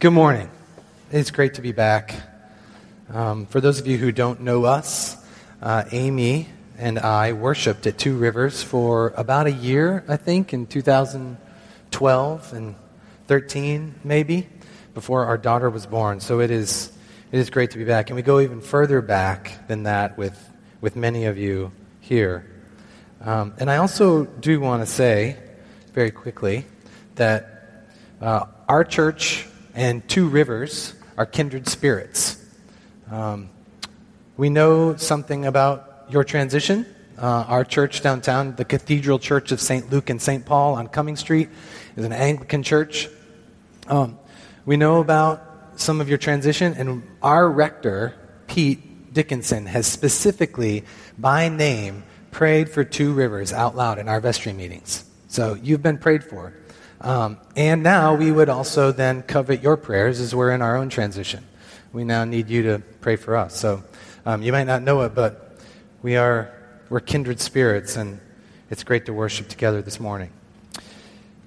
Good morning. It's great to be back. Um, for those of you who don't know us, uh, Amy and I worshiped at Two Rivers for about a year, I think, in 2012 and 13, maybe, before our daughter was born. So it is, it is great to be back. And we go even further back than that with, with many of you here. Um, and I also do want to say, very quickly, that uh, our church and Two Rivers are kindred spirits. Um, we know something about your transition. Uh, our church downtown, the Cathedral Church of St. Luke and St. Paul on Coming Street, is an Anglican church. Um, we know about some of your transition, and our rector, Peet Dickinson, has specifically, by name, prayed for Two Rivers out loud in our vestry meetings. So you've been prayed for. Um, and now we would also then covet your prayers as we're in our own transition. We now need you to pray for us. So um, you might not know it, but we are we're kindred spirits, and it's great to worship together this morning.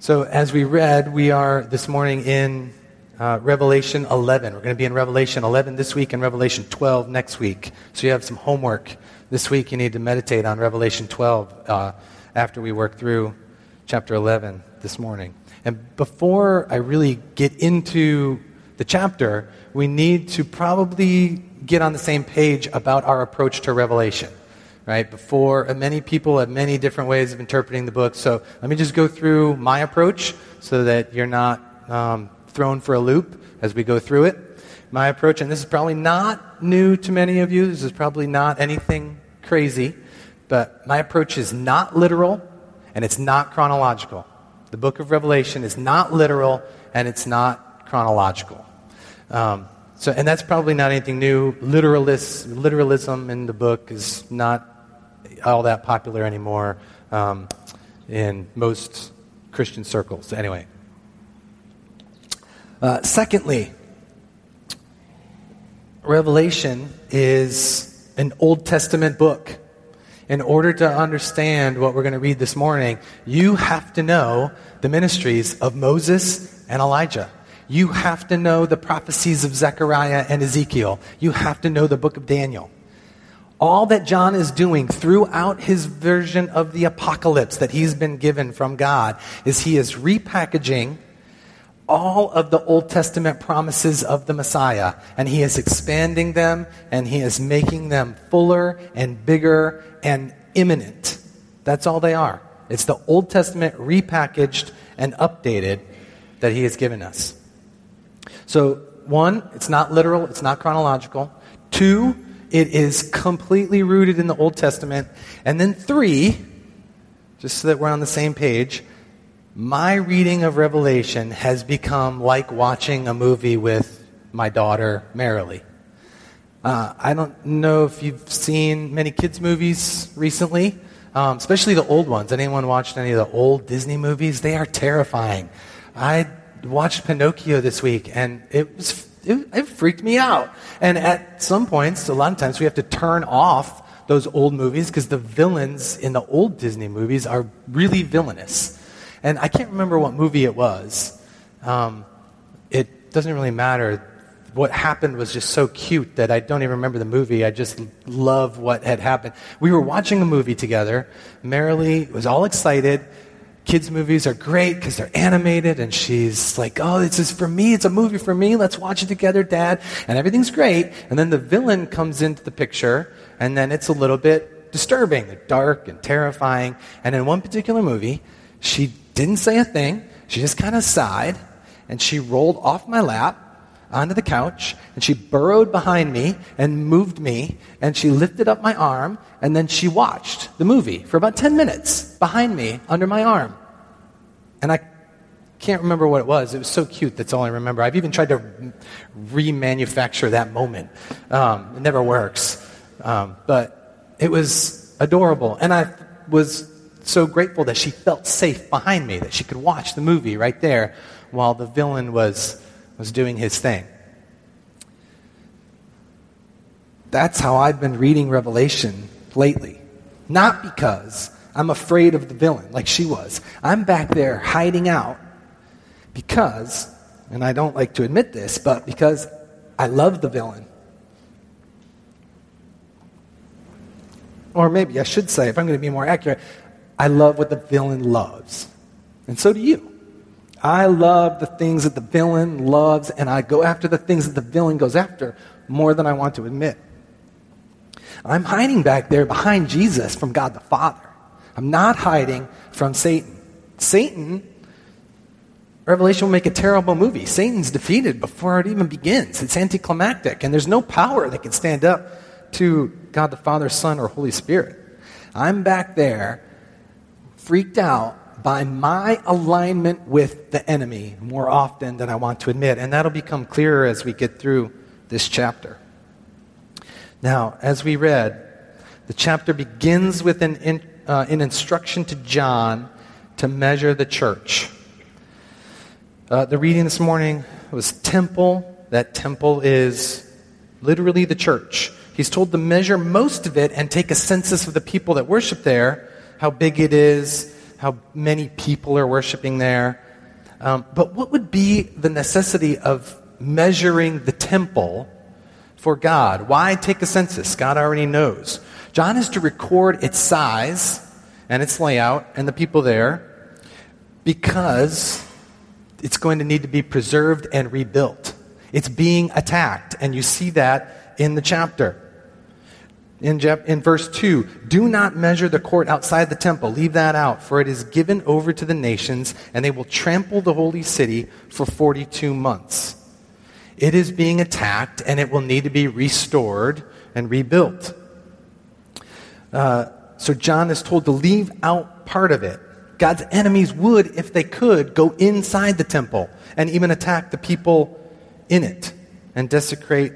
So as we read, we are this morning in uh, Revelation 11. We're going to be in Revelation 11 this week and Revelation 12 next week. So you have some homework this week. You need to meditate on Revelation 12 uh, after we work through chapter 11 this morning. And before I really get into the chapter, we need to probably get on the same page about our approach to Revelation. Right? Before, many people have many different ways of interpreting the book. So let me just go through my approach so that you're not um, thrown for a loop as we go through it. My approach, and this is probably not new to many of you, this is probably not anything crazy, but my approach is not literal and it's not chronological. The book of Revelation is not literal and it's not chronological. Um, so, and that's probably not anything new. Literalist, literalism in the book is not all that popular anymore um, in most Christian circles. Anyway. Uh, secondly, Revelation is an Old Testament book in order to understand what we're going to read this morning, you have to know the ministries of Moses and Elijah. You have to know the prophecies of Zechariah and Ezekiel. You have to know the book of Daniel. All that John is doing throughout his version of the apocalypse that he's been given from God is he is repackaging all of the Old Testament promises of the Messiah, and he is expanding them and he is making them fuller and bigger and imminent. That's all they are. It's the Old Testament repackaged and updated that he has given us. So, one, it's not literal, it's not chronological. Two, it is completely rooted in the Old Testament. And then three, just so that we're on the same page, my reading of Revelation has become like watching a movie with my daughter, Marilee. Uh, I don't know if you've seen many kids' movies recently, um, especially the old ones. Anyone watched any of the old Disney movies? They are terrifying. I watched Pinocchio this week, and it was it, it freaked me out. And at some points, a lot of times, we have to turn off those old movies because the villains in the old Disney movies are really villainous. And I can't remember what movie it was. Um, it doesn't really matter. What happened was just so cute that I don't even remember the movie. I just love what had happened. We were watching a movie together. Marilee was all excited. Kids' movies are great because they're animated, and she's like, Oh, this is for me. It's a movie for me. Let's watch it together, Dad. And everything's great. And then the villain comes into the picture, and then it's a little bit disturbing. Dark and terrifying. And in one particular movie, she didn't say a thing. She just kind of sighed and she rolled off my lap onto the couch and she burrowed behind me and moved me and she lifted up my arm and then she watched the movie for about 10 minutes behind me under my arm. And I can't remember what it was. It was so cute. That's all I remember. I've even tried to remanufacture that moment. Um, it never works. Um, but it was adorable. And I was so grateful that she felt safe behind me, that she could watch the movie right there while the villain was, was doing his thing. That's how I've been reading Revelation lately. Not because I'm afraid of the villain like she was. I'm back there hiding out because and I don't like to admit this, but because I love the villain. Or maybe I should say, if I'm going to be more accurate, I love what the villain loves. And so do you. I love the things that the villain loves, and I go after the things that the villain goes after more than I want to admit. I'm hiding back there behind Jesus from God the Father. I'm not hiding from Satan. Satan, Revelation will make a terrible movie. Satan's defeated before it even begins. It's anticlimactic, and there's no power that can stand up to God the Father, Son, or Holy Spirit. I'm back there, freaked out by my alignment with the enemy more often than I want to admit, and that'll become clearer as we get through this chapter. Now, as we read, the chapter begins with an, in, uh, an instruction to John to measure the church. Uh, the reading this morning was temple. That temple is literally the church. He's told to measure most of it and take a census of the people that worship there, how big it is, how many people are worshiping there. Um, but what would be the necessity of measuring the temple for God. Why take a census? God already knows. John is to record its size and its layout and the people there because it's going to need to be preserved and rebuilt. It's being attacked, and you see that in the chapter. In, in verse 2, do not measure the court outside the temple. Leave that out, for it is given over to the nations, and they will trample the holy city for 42 months. It is being attacked and it will need to be restored and rebuilt. Uh, so John is told to leave out part of it. God's enemies would, if they could, go inside the temple and even attack the people in it and desecrate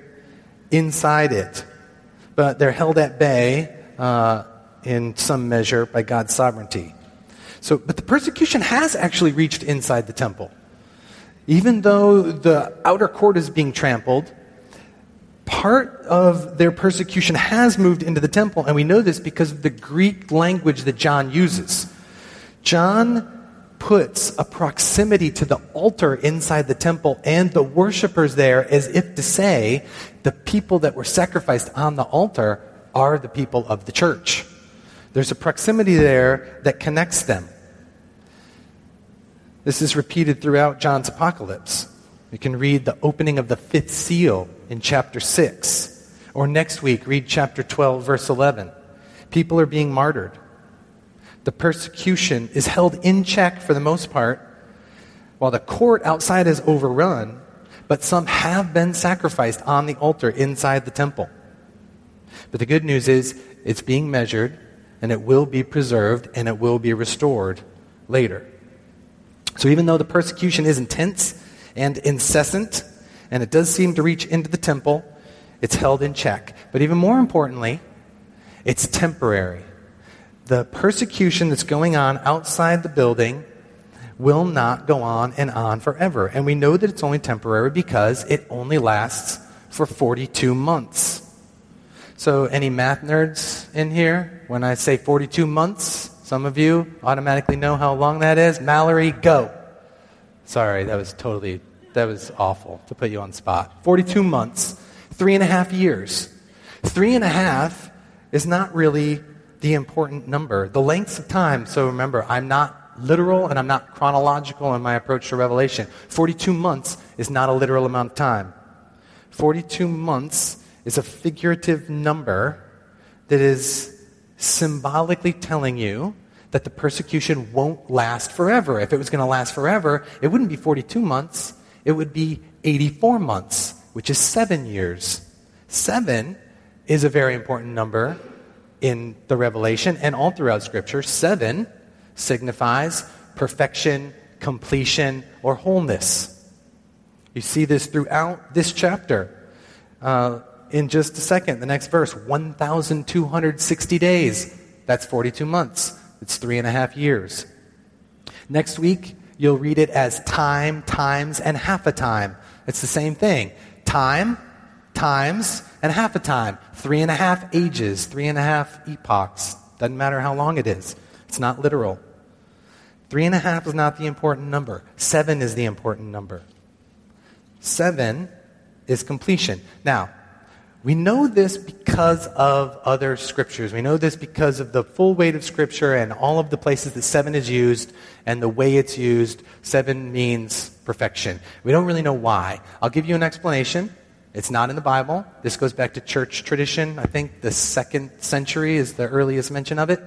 inside it. But they're held at bay uh, in some measure by God's sovereignty. So, but the persecution has actually reached inside the temple. Even though the outer court is being trampled, part of their persecution has moved into the temple, and we know this because of the Greek language that John uses. John puts a proximity to the altar inside the temple and the worshippers there as if to say the people that were sacrificed on the altar are the people of the church. There's a proximity there that connects them. This is repeated throughout John's apocalypse. You can read the opening of the fifth seal in chapter 6. Or next week, read chapter 12, verse 11. People are being martyred. The persecution is held in check for the most part, while the court outside is overrun, but some have been sacrificed on the altar inside the temple. But the good news is it's being measured, and it will be preserved, and it will be restored later. So even though the persecution is intense and incessant, and it does seem to reach into the temple, it's held in check. But even more importantly, it's temporary. The persecution that's going on outside the building will not go on and on forever. And we know that it's only temporary because it only lasts for 42 months. So, any math nerds in here? When I say 42 months, some of you automatically know how long that is. Mallory, go. Sorry, that was totally, that was awful to put you on spot. 42 months, three and a half years. Three and a half is not really the important number. The lengths of time, so remember, I'm not literal and I'm not chronological in my approach to Revelation. 42 months is not a literal amount of time. 42 months is a figurative number that is symbolically telling you that the persecution won't last forever. If it was going to last forever, it wouldn't be 42 months, it would be 84 months, which is seven years. Seven is a very important number in the Revelation and all throughout Scripture. Seven signifies perfection, completion, or wholeness. You see this throughout this chapter. Uh, in just a second, the next verse 1,260 days. That's 42 months. It's three and a half years. Next week, you'll read it as time, times, and half a time. It's the same thing. Time, times, and half a time. Three and a half ages, three and a half epochs. Doesn't matter how long it is. It's not literal. Three and a half is not the important number. Seven is the important number. Seven is completion. Now, we know this because of other scriptures. We know this because of the full weight of scripture and all of the places that seven is used and the way it's used. Seven means perfection. We don't really know why. I'll give you an explanation. It's not in the Bible. This goes back to church tradition. I think the second century is the earliest mention of it.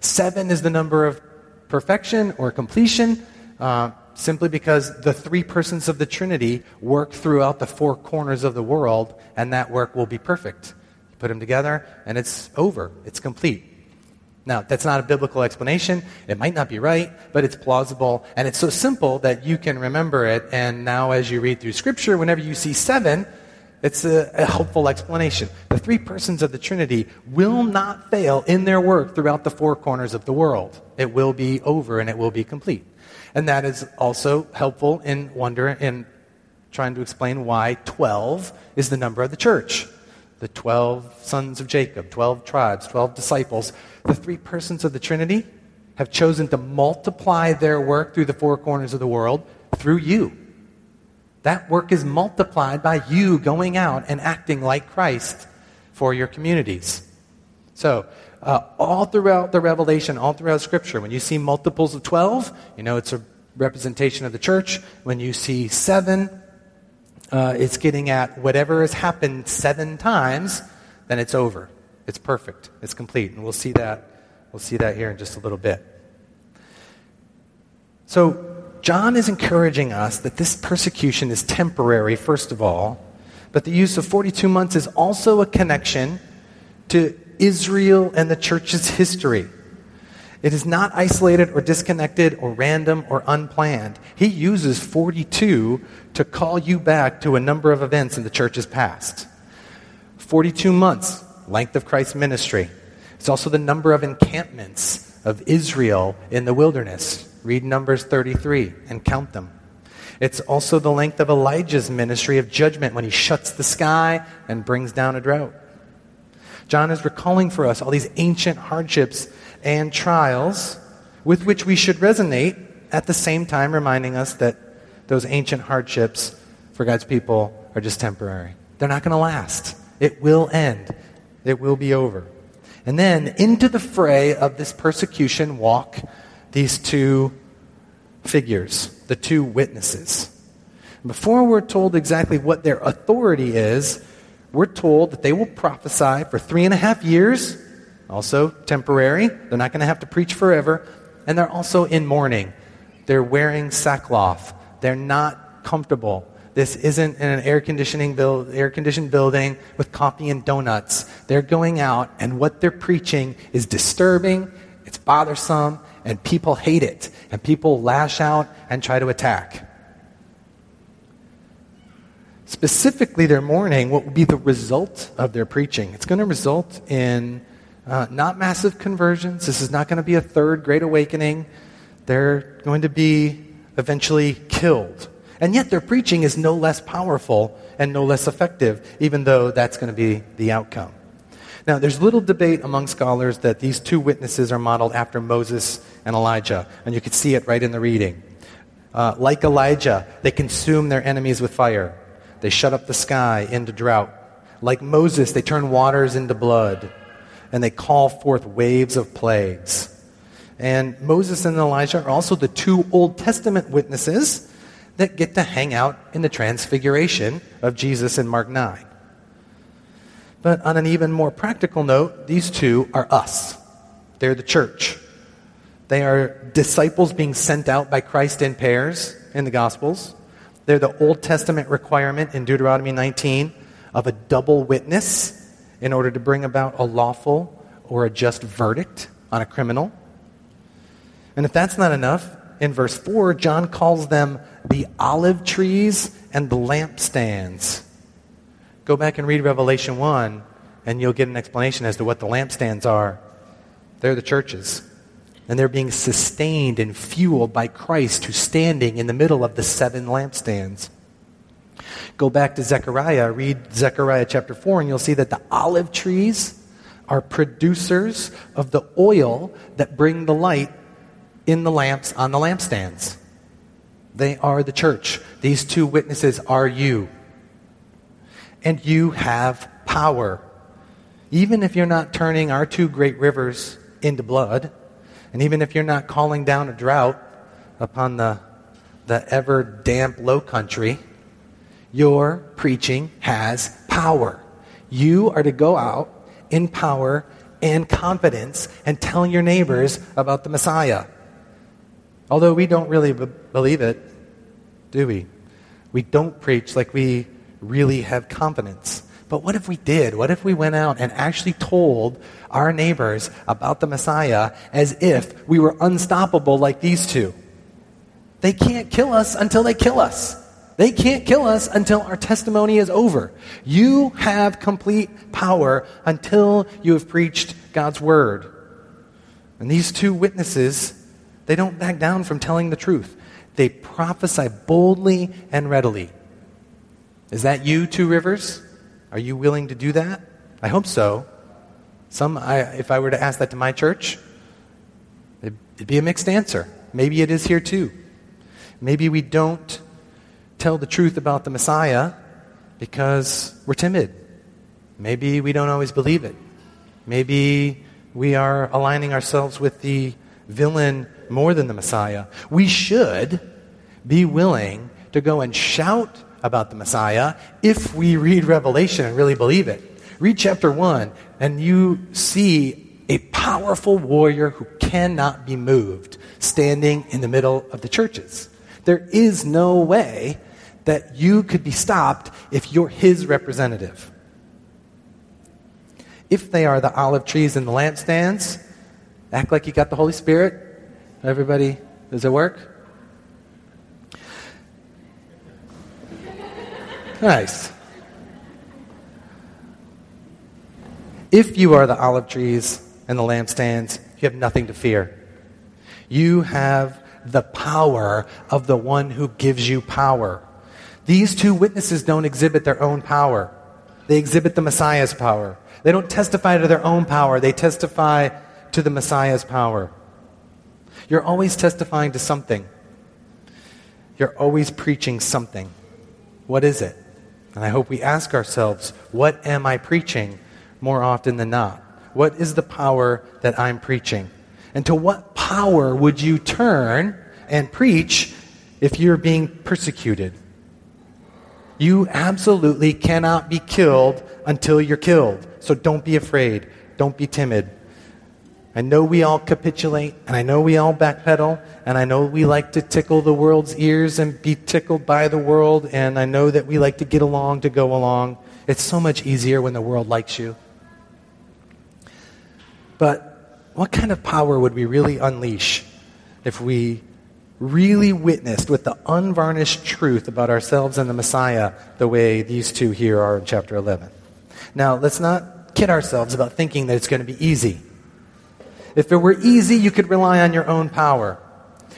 Seven is the number of perfection or completion. Uh, simply because the three persons of the Trinity work throughout the four corners of the world, and that work will be perfect. You put them together, and it's over, it's complete. Now, that's not a biblical explanation. It might not be right, but it's plausible, and it's so simple that you can remember it. And now, as you read through Scripture, whenever you see seven, it's a, a, helpful explanation. The three persons of the Trinity will not fail in their work throughout the four corners of the world. It will be over and it will be complete. And that is also helpful in wondering, in trying to explain why 12 is the number of the church. The 12 sons of Jacob, 12 tribes, 12 disciples. The three persons of the Trinity have chosen to multiply their work through the four corners of the world through you. That work is multiplied by you going out and acting like Christ for your communities. So, uh, all throughout the Revelation, all throughout Scripture, when you see multiples of 12, you know it's a representation of the church. When you see seven, uh, it's getting at whatever has happened seven times, then it's over. It's perfect. It's complete. And we'll see that. We'll see that here in just a little bit. So, John is encouraging us that this persecution is temporary, first of all, but the use of 42 months is also a connection to Israel and the church's history. It is not isolated or disconnected or random or unplanned. He uses 42 to call you back to a number of events in the church's past. 42 months, length of Christ's ministry. It's also the number of encampments of Israel in the wilderness. Read Numbers 33 and count them. It's also the length of Elijah's ministry of judgment when he shuts the sky and brings down a drought. John is recalling for us all these ancient hardships and trials with which we should resonate, at the same time reminding us that those ancient hardships for God's people are just temporary. They're not going to last. It will end, it will be over. And then into the fray of this persecution walk these two figures, the two witnesses. Before we're told exactly what their authority is, we're told that they will prophesy for three and a half years, also temporary. They're not going to have to preach forever. And they're also in mourning. They're wearing sackcloth. They're not comfortable. This isn't in an air conditioning build, air conditioned building with coffee and donuts. They're going out, and what they're preaching is disturbing. It's bothersome, and people hate it, and people lash out and try to attack. Specifically, their mourning, what will be the result of their preaching? It's going to result in uh, not massive conversions. This is not going to be a third great awakening. They're going to be eventually killed. And yet, their preaching is no less powerful and no less effective, even though that's going to be the outcome. Now, there's little debate among scholars that these two witnesses are modeled after Moses and Elijah, and you can see it right in the reading. Uh, like Elijah, they consume their enemies with fire. They shut up the sky into drought. Like Moses, they turn waters into blood, and they call forth waves of plagues. And Moses and Elijah are also the two Old Testament witnesses that get to hang out in the transfiguration of Jesus in Mark 9. But on an even more practical note, these two are us. They're the church. They are disciples being sent out by Christ in pairs in the Gospels. They're the Old Testament requirement in Deuteronomy 19 of a double witness in order to bring about a lawful or a just verdict on a criminal. And if that's not enough, in verse 4, John calls them the olive trees and the lampstands. Go back and read Revelation 1, and you'll get an explanation as to what the lampstands are. They're the churches and they're being sustained and fueled by Christ who's standing in the middle of the seven lampstands. Go back to Zechariah, read Zechariah chapter 4, and you'll see that the olive trees are producers of the oil that bring the light in the lamps on the lampstands. They are the church. These two witnesses are you. And you have power. Even if you're not turning our two great rivers into blood, and even if you're not calling down a drought upon the, the ever damp low country, your preaching has power. You are to go out in power and confidence and tell your neighbors about the Messiah. Although we don't really b- believe it, do we? We don't preach like we really have confidence. But what if we did? What if we went out and actually told our neighbors about the Messiah as if we were unstoppable like these two? They can't kill us until they kill us. They can't kill us until our testimony is over. You have complete power until you have preached God's word. And these two witnesses, they don't back down from telling the truth. They prophesy boldly and readily. Is that you, Two Rivers? Are you willing to do that? I hope so. Some, I, if I were to ask that to my church, it'd be a mixed answer. Maybe it is here too. Maybe we don't tell the truth about the Messiah because we're timid. Maybe we don't always believe it. Maybe we are aligning ourselves with the villain more than the Messiah. We should be willing to go and shout about the Messiah if we read Revelation and really believe it. Read chapter 1, and you see a powerful warrior who cannot be moved standing in the middle of the churches. There is no way that you could be stopped if you're his representative. If they are the olive trees and the lampstands, act like you got the Holy Spirit. Everybody, does it work? Nice. If you are the olive trees and the lampstands, you have nothing to fear. You have the power of the one who gives you power. These two witnesses don't exhibit their own power, they exhibit the Messiah's power. They don't testify to their own power, they testify to the Messiah's power. You're always testifying to something, you're always preaching something. What is it? And I hope we ask ourselves, what am I preaching more often than not? What is the power that I'm preaching? And to what power would you turn and preach if you're being persecuted? You absolutely cannot be killed until you're killed. So don't be afraid. Don't be timid. I know we all capitulate, and I know we all backpedal, and I know we like to tickle the world's ears and be tickled by the world, and I know that we like to get along to go along. It's so much easier when the world likes you. But what kind of power would we really unleash if we really witnessed with the unvarnished truth about ourselves and the Messiah the way these two here are in chapter 11? Now, let's not kid ourselves about thinking that it's going to be easy. If it were easy, you could rely on your own power.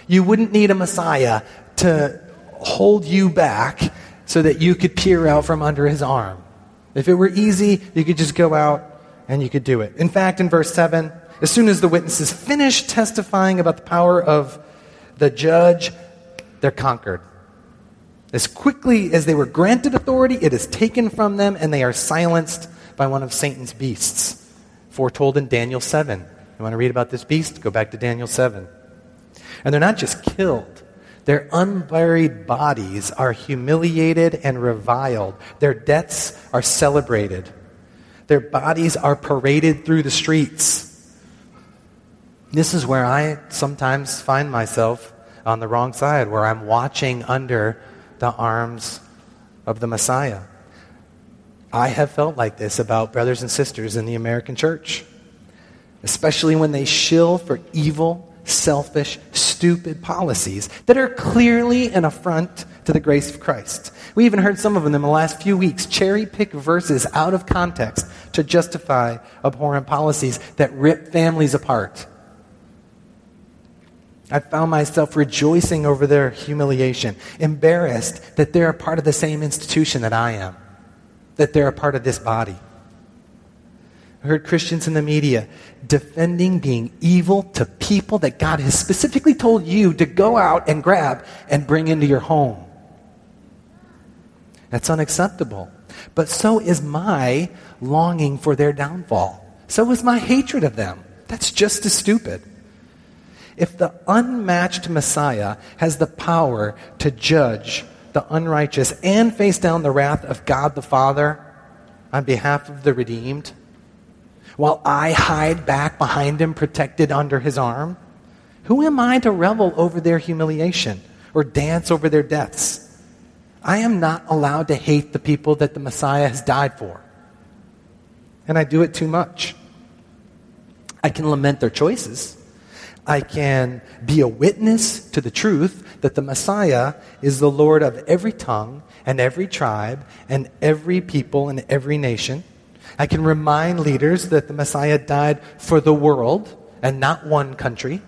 You wouldn't need a Messiah to hold you back so that you could peer out from under his arm. If it were easy, you could just go out and you could do it. In fact, in verse 7, as soon as the witnesses finish testifying about the power of the judge, they're conquered. As quickly as they were granted authority, it is taken from them and they are silenced by one of Satan's beasts, foretold in Daniel 7. You want to read about this beast? Go back to Daniel 7. And they're not just killed, their unburied bodies are humiliated and reviled. Their deaths are celebrated. Their bodies are paraded through the streets. This is where I sometimes find myself on the wrong side, where I'm watching under the arms of the Messiah. I have felt like this about brothers and sisters in the American church especially when they shill for evil, selfish, stupid policies that are clearly an affront to the grace of Christ. We even heard some of them in the last few weeks cherry pick verses out of context to justify abhorrent policies that rip families apart. I found myself rejoicing over their humiliation, embarrassed that they're a part of the same institution that I am, that they're a part of this body. I heard Christians in the media defending being evil to people that God has specifically told you to go out and grab and bring into your home. That's unacceptable. But so is my longing for their downfall. So is my hatred of them. That's just as stupid. If the unmatched Messiah has the power to judge the unrighteous and face down the wrath of God the Father on behalf of the redeemed, while I hide back behind him, protected under his arm, who am I to revel over their humiliation or dance over their deaths? I am not allowed to hate the people that the Messiah has died for. And I do it too much. I can lament their choices. I can be a witness to the truth that the Messiah is the Lord of every tongue and every tribe and every people and every nation. I can remind leaders that the Messiah died for the world and not one country.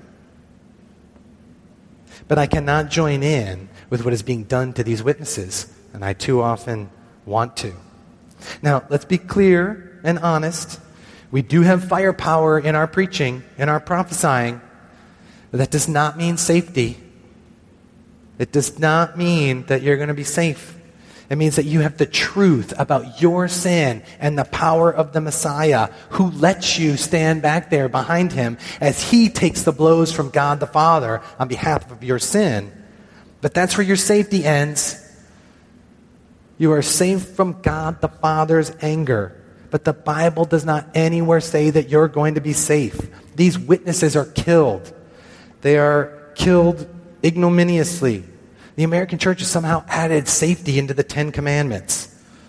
But I cannot join in with what is being done to these witnesses, and I too often want to. Now, let's be clear and honest. We do have firepower in our preaching, in our prophesying, but that does not mean safety. It does not mean that you're going to be safe. It means that you have the truth about your sin and the power of the Messiah who lets you stand back there behind him as he takes the blows from God the Father on behalf of your sin. But that's where your safety ends. You are safe from God the Father's anger. But the Bible does not anywhere say that you're going to be safe. These witnesses are killed. They are killed ignominiously. The American church has somehow added safety into the Ten Commandments.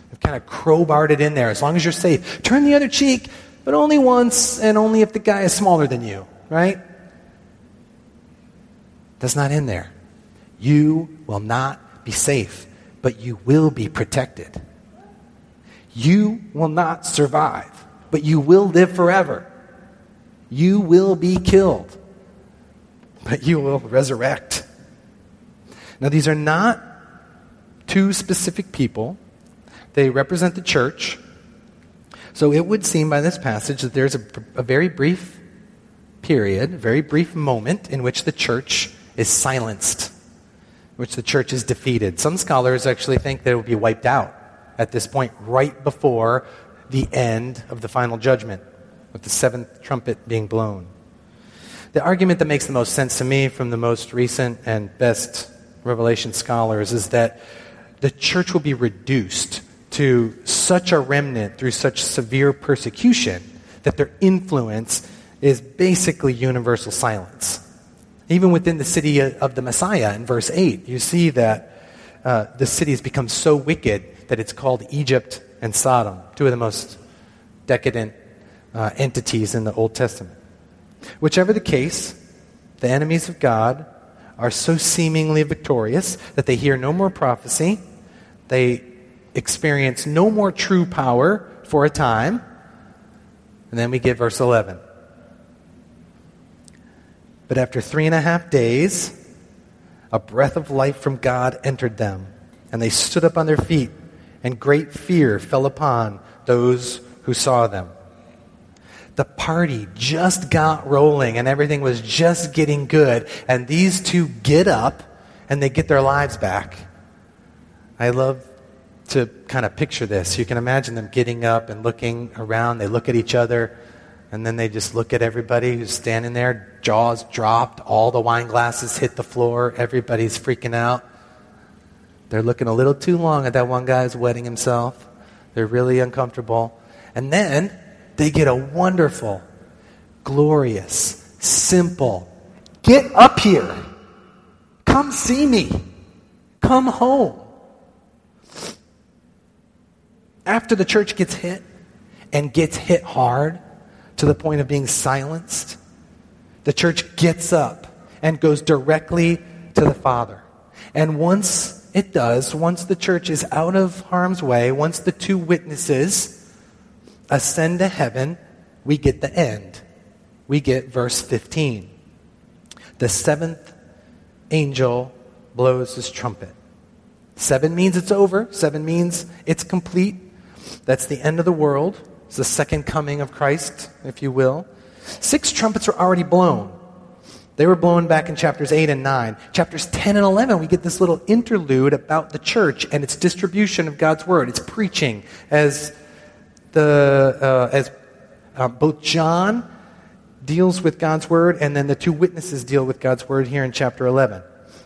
They've kind of crowbarred it in there. As long as you're safe, turn the other cheek, but only once and only if the guy is smaller than you, right? That's not in there. You will not be safe, but you will be protected. You will not survive, but you will live forever. You will be killed, but you will resurrect. Now, these are not two specific people, they represent the church. So it would seem by this passage that there's a, a very brief period, a very brief moment in which the church is silenced, which the church is defeated. Some scholars actually think that it will be wiped out at this point, right before the end of the final judgment, with the seventh trumpet being blown. The argument that makes the most sense to me from the most recent and best Revelation scholars is that the church will be reduced to such a remnant through such severe persecution that their influence is basically universal silence. Even within the city of the Messiah in verse 8, you see that uh, the city has become so wicked that it's called Egypt and Sodom, two of the most decadent uh, entities in the Old Testament. Whichever the case, the enemies of God are so seemingly victorious that they hear no more prophecy, they experience no more true power for a time. And then we get verse 11. But after three and a half days, a breath of life from God entered them, and they stood up on their feet, and great fear fell upon those who saw them the party just got rolling and everything was just getting good. And these two get up and they get their lives back. I love to kind of picture this. You can imagine them getting up and looking around. They look at each other and then they just look at everybody who's standing there, jaws dropped, all the wine glasses hit the floor, everybody's freaking out. They're looking a little too long at that one guy who's wetting himself. They're really uncomfortable. And then they get a wonderful, glorious, simple, get up here. Come see me. Come home. After the church gets hit and gets hit hard to the point of being silenced, the church gets up and goes directly to the Father. And once it does, once the church is out of harm's way, once the two witnesses ascend to heaven, we get the end. We get verse 15. The seventh angel blows his trumpet. Seven means it's over, seven means it's complete. That's the end of the world. It's the second coming of Christ, if you will. Six trumpets were already blown. They were blown back in chapters 8 and 9. Chapters 10 and 11, we get this little interlude about the church and its distribution of God's word, its preaching, as, the, uh, as uh, both John deals with God's word and then the two witnesses deal with God's word here in chapter 11.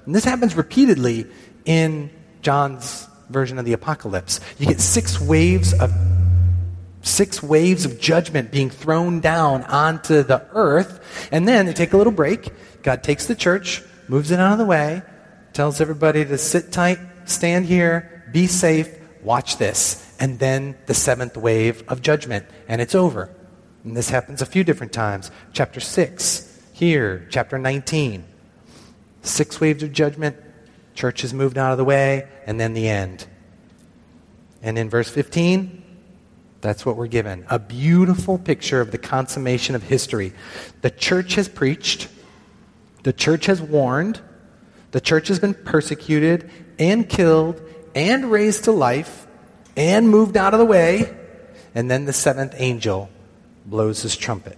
And this happens repeatedly in John's version of the apocalypse. You get six waves of six waves of judgment being thrown down onto the earth, and then they take a little break. God takes the church, moves it out of the way, tells everybody to sit tight, stand here, be safe, watch this. And then the seventh wave of judgment, and it's over. And this happens a few different times. Chapter 6, here, chapter 19. Six waves of judgment, church is moved out of the way, and then the end. And in verse 15, that's what we're given. A beautiful picture of the consummation of history. The church has preached, the church has warned, the church has been persecuted and killed and raised to life and moved out of the way, and then the seventh angel blows his trumpet.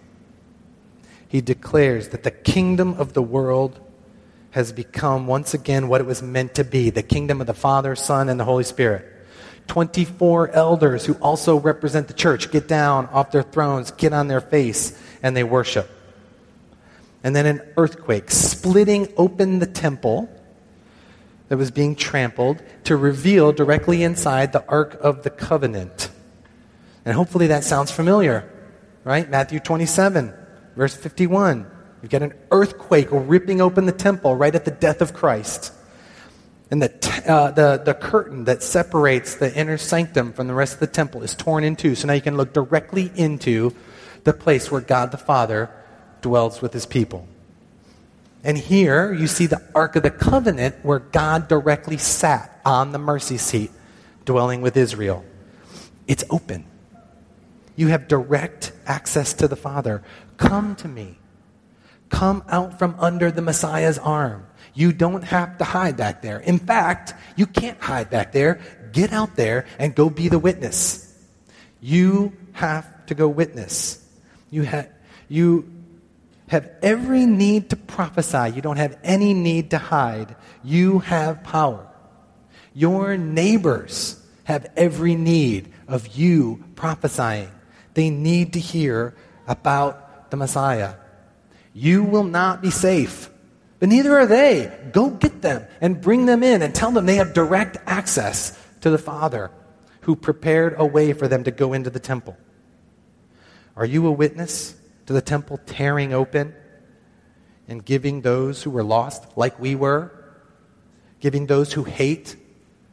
He declares that the kingdom of the world has become once again what it was meant to be the kingdom of the Father, Son, and the Holy Spirit. 24 elders who also represent the church get down off their thrones, get on their face, and they worship. And then an earthquake splitting open the temple that was being trampled to reveal directly inside the Ark of the Covenant. And hopefully that sounds familiar right? Matthew 27, verse 51. You've got an earthquake ripping open the temple right at the death of Christ. And the, t- uh, the, the curtain that separates the inner sanctum from the rest of the temple is torn in two. So now you can look directly into the place where God the Father dwells with his people. And here you see the Ark of the Covenant where God directly sat on the mercy seat, dwelling with Israel. It's open. You have direct access to the Father. Come to me. Come out from under the Messiah's arm. You don't have to hide back there. In fact, you can't hide back there. Get out there and go be the witness. You have to go witness. You, ha- you have every need to prophesy. You don't have any need to hide. You have power. Your neighbors have every need of you prophesying. They need to hear about the Messiah. You will not be safe, but neither are they. Go get them and bring them in and tell them they have direct access to the Father who prepared a way for them to go into the temple. Are you a witness to the temple tearing open and giving those who were lost, like we were, giving those who hate,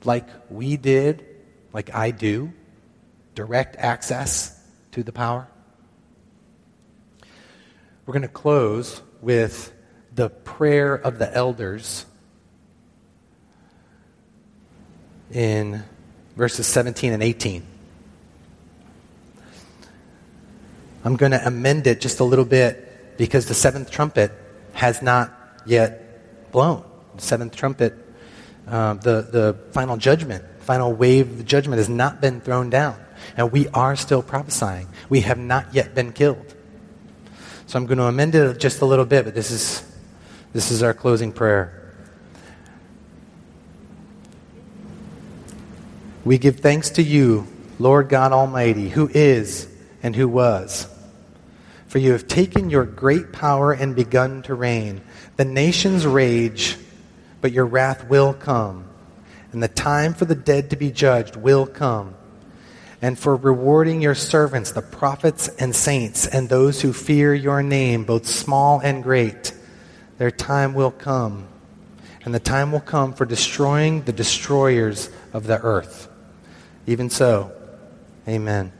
like we did, like I do, direct access? to the power? We're going to close with the prayer of the elders in verses 17 and 18. I'm going to amend it just a little bit because the seventh trumpet has not yet blown. The seventh trumpet, uh, the, the final judgment, final wave of the judgment has not been thrown down. And we are still prophesying. We have not yet been killed. So I'm going to amend it just a little bit, but this is, this is our closing prayer. We give thanks to you, Lord God Almighty, who is and who was. For you have taken your great power and begun to reign. The nations rage, but your wrath will come, and the time for the dead to be judged will come and for rewarding your servants, the prophets and saints, and those who fear your name, both small and great. Their time will come, and the time will come for destroying the destroyers of the earth. Even so, amen.